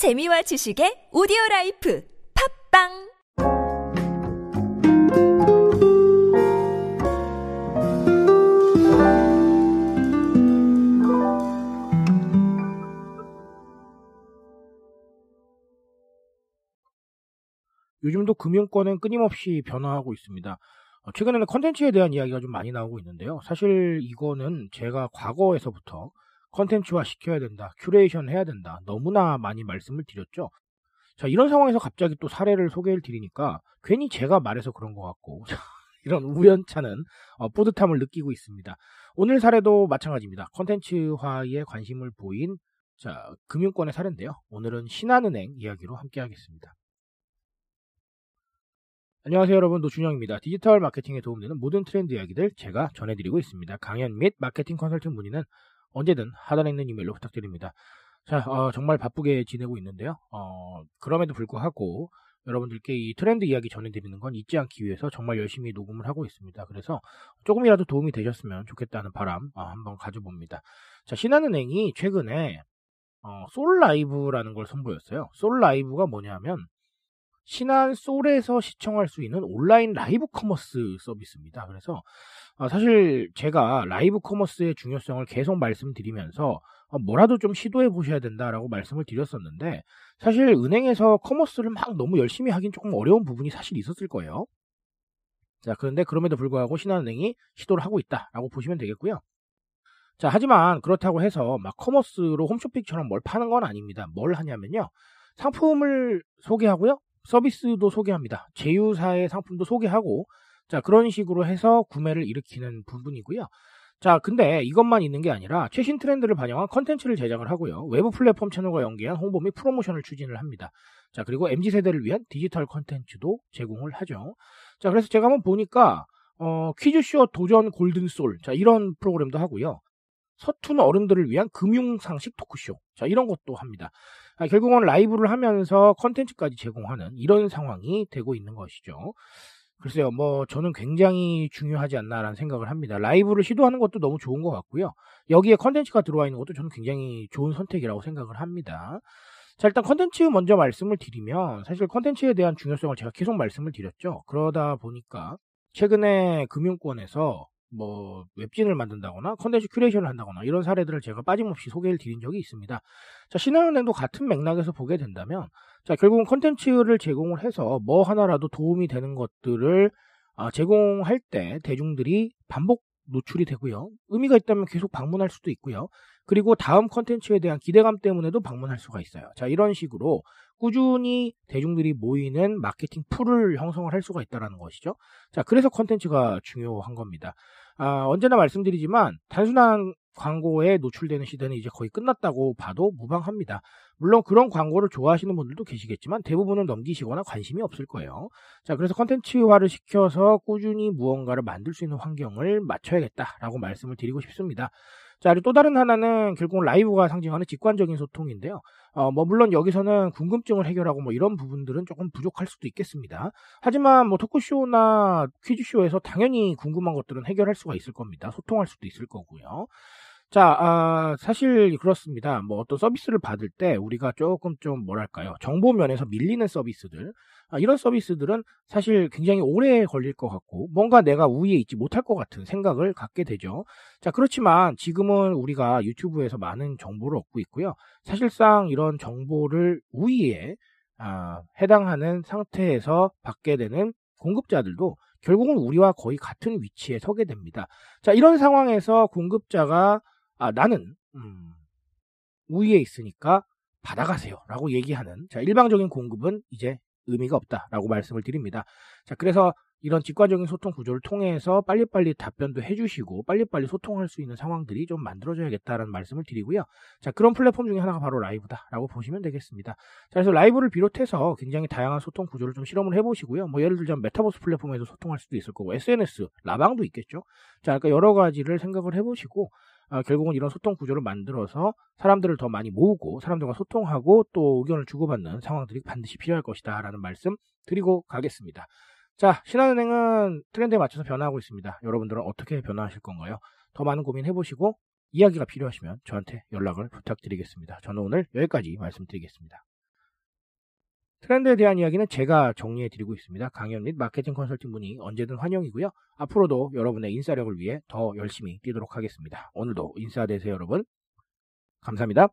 재미와 지식의 오디오 life 팟빵 요즘도 금융권은 끊임없이 변화하고 있습니다. 어, 최근에는 컨텐츠에 대한 이야기가 좀 많이 나오고 있는데요. 사실 이거는 제가 과거에서부터 컨텐츠화 시켜야 된다, 큐레이션 해야 된다, 너무나 많이 말씀을 드렸죠. 자, 이런 상황에서 갑자기 또 사례를 소개를 드리니까 괜히 제가 말해서 그런 것 같고, 이런 우연찮은 어, 뿌듯함을 느끼고 있습니다. 오늘 사례도 마찬가지입니다. 컨텐츠화에 관심을 보인 자, 금융권의 사례인데요. 오늘은 신한은행 이야기로 함께 하겠습니다. 안녕하세요 여러분 노준영입니다. 디지털 마케팅에 도움되는 모든 트렌드 이야기들 제가 전해드리고 있습니다. 강연 및 마케팅 컨설팅 문의는 언제든 하단에 있는 이메일로 부탁드립니다. 자 어, 정말 바쁘게 지내고 있는데요. 어, 그럼에도 불구하고 여러분들께 이 트렌드 이야기 전해드리는 건 잊지 않기 위해서 정말 열심히 녹음을 하고 있습니다. 그래서 조금이라도 도움이 되셨으면 좋겠다는 바람 어, 한번 가져봅니다. 자 신한은행이 최근에 어, 쏠라이브라는 걸 선보였어요. 쏠라이브가 뭐냐면 신한 쏠에서 시청할 수 있는 온라인 라이브 커머스 서비스입니다. 그래서 어, 사실 제가 라이브 커머스의 중요성을 계속 말씀드리면서 어, 뭐라도 좀 시도해 보셔야 된다라고 말씀을 드렸었는데 사실 은행에서 커머스를 막 너무 열심히 하긴 조금 어려운 부분이 사실 있었을 거예요. 자, 그런데 그럼에도 불구하고 신한은행이 시도를 하고 있다라고 보시면 되겠고요. 자, 하지만 그렇다고 해서 막 커머스로 홈쇼핑처럼 뭘 파는 건 아닙니다. 뭘 하냐면요. 상품을 소개하고요. 서비스도 소개합니다. 제휴사의 상품도 소개하고 자 그런 식으로 해서 구매를 일으키는 부분이고요. 자 근데 이것만 있는 게 아니라 최신 트렌드를 반영한 컨텐츠를 제작을 하고요. 외부 플랫폼 채널과 연계한 홍보 및 프로모션을 추진을 합니다. 자 그리고 MZ세대를 위한 디지털 컨텐츠도 제공을 하죠. 자 그래서 제가 한번 보니까 어, 퀴즈쇼 도전 골든쏠 자 이런 프로그램도 하고요. 서툰 어른들을 위한 금융상식 토크쇼 자 이런 것도 합니다. 아, 결국은 라이브를 하면서 컨텐츠까지 제공하는 이런 상황이 되고 있는 것이죠. 글쎄요, 뭐 저는 굉장히 중요하지 않나라는 생각을 합니다. 라이브를 시도하는 것도 너무 좋은 것 같고요. 여기에 컨텐츠가 들어와 있는 것도 저는 굉장히 좋은 선택이라고 생각을 합니다. 자, 일단 컨텐츠 먼저 말씀을 드리면 사실 컨텐츠에 대한 중요성을 제가 계속 말씀을 드렸죠. 그러다 보니까 최근에 금융권에서 뭐 웹진을 만든다거나 컨텐츠 큐레이션을 한다거나 이런 사례들을 제가 빠짐없이 소개를 드린 적이 있습니다. 자, 신한은행도 같은 맥락에서 보게 된다면 자, 결국은 컨텐츠를 제공을 해서 뭐 하나라도 도움이 되는 것들을 아, 제공할 때 대중들이 반복 노출이 되고요. 의미가 있다면 계속 방문할 수도 있고요. 그리고 다음 컨텐츠에 대한 기대감 때문에도 방문할 수가 있어요. 자, 이런 식으로 꾸준히 대중들이 모이는 마케팅 풀을 형성을 할 수가 있다는 것이죠. 자, 그래서 컨텐츠가 중요한 겁니다. 아, 언제나 말씀드리지만 단순한 광고에 노출되는 시대는 이제 거의 끝났다고 봐도 무방합니다. 물론 그런 광고를 좋아하시는 분들도 계시겠지만 대부분은 넘기시거나 관심이 없을 거예요. 자, 그래서 컨텐츠화를 시켜서 꾸준히 무언가를 만들 수 있는 환경을 맞춰야겠다라고 말씀을 드리고 싶습니다. 자, 그리고 또 다른 하나는 결국 라이브가 상징하는 직관적인 소통인데요. 어, 뭐, 물론 여기서는 궁금증을 해결하고 뭐 이런 부분들은 조금 부족할 수도 있겠습니다. 하지만 뭐 토크쇼나 퀴즈쇼에서 당연히 궁금한 것들은 해결할 수가 있을 겁니다. 소통할 수도 있을 거고요. 자, 아, 사실 그렇습니다. 뭐 어떤 서비스를 받을 때 우리가 조금 좀 뭐랄까요. 정보 면에서 밀리는 서비스들, 아, 이런 서비스들은 사실 굉장히 오래 걸릴 것 같고 뭔가 내가 우위에 있지 못할 것 같은 생각을 갖게 되죠. 자, 그렇지만 지금은 우리가 유튜브에서 많은 정보를 얻고 있고요. 사실상 이런 정보를 우위에 아, 해당하는 상태에서 받게 되는 공급자들도 결국은 우리와 거의 같은 위치에 서게 됩니다. 자, 이런 상황에서 공급자가 아, 나는 음, 우위에 있으니까 받아가세요. 라고 얘기하는 자, 일방적인 공급은 이제 의미가 없다라고 말씀을 드립니다. 자, 그래서 이런 직관적인 소통 구조를 통해서 빨리빨리 답변도 해주시고 빨리빨리 소통할 수 있는 상황들이 좀 만들어져야겠다라는 말씀을 드리고요. 자, 그런 플랫폼 중에 하나가 바로 라이브다라고 보시면 되겠습니다. 자, 그래서 라이브를 비롯해서 굉장히 다양한 소통 구조를 좀 실험을 해보시고요. 뭐 예를 들자면 메타버스 플랫폼에서 소통할 수도 있을 거고 SNS, 라방도 있겠죠. 자, 그러니까 여러 가지를 생각을 해보시고 어, 결국은 이런 소통 구조를 만들어서 사람들을 더 많이 모으고 사람들과 소통하고 또 의견을 주고받는 상황들이 반드시 필요할 것이다 라는 말씀 드리고 가겠습니다. 자, 신한은행은 트렌드에 맞춰서 변화하고 있습니다. 여러분들은 어떻게 변화하실 건가요? 더 많은 고민 해보시고 이야기가 필요하시면 저한테 연락을 부탁드리겠습니다. 저는 오늘 여기까지 말씀드리겠습니다. 트렌드에 대한 이야기는 제가 정리해 드리고 있습니다. 강연 및 마케팅 컨설팅 문의 언제든 환영이고요. 앞으로도 여러분의 인싸력을 위해 더 열심히 뛰도록 하겠습니다. 오늘도 인싸 되세요, 여러분. 감사합니다.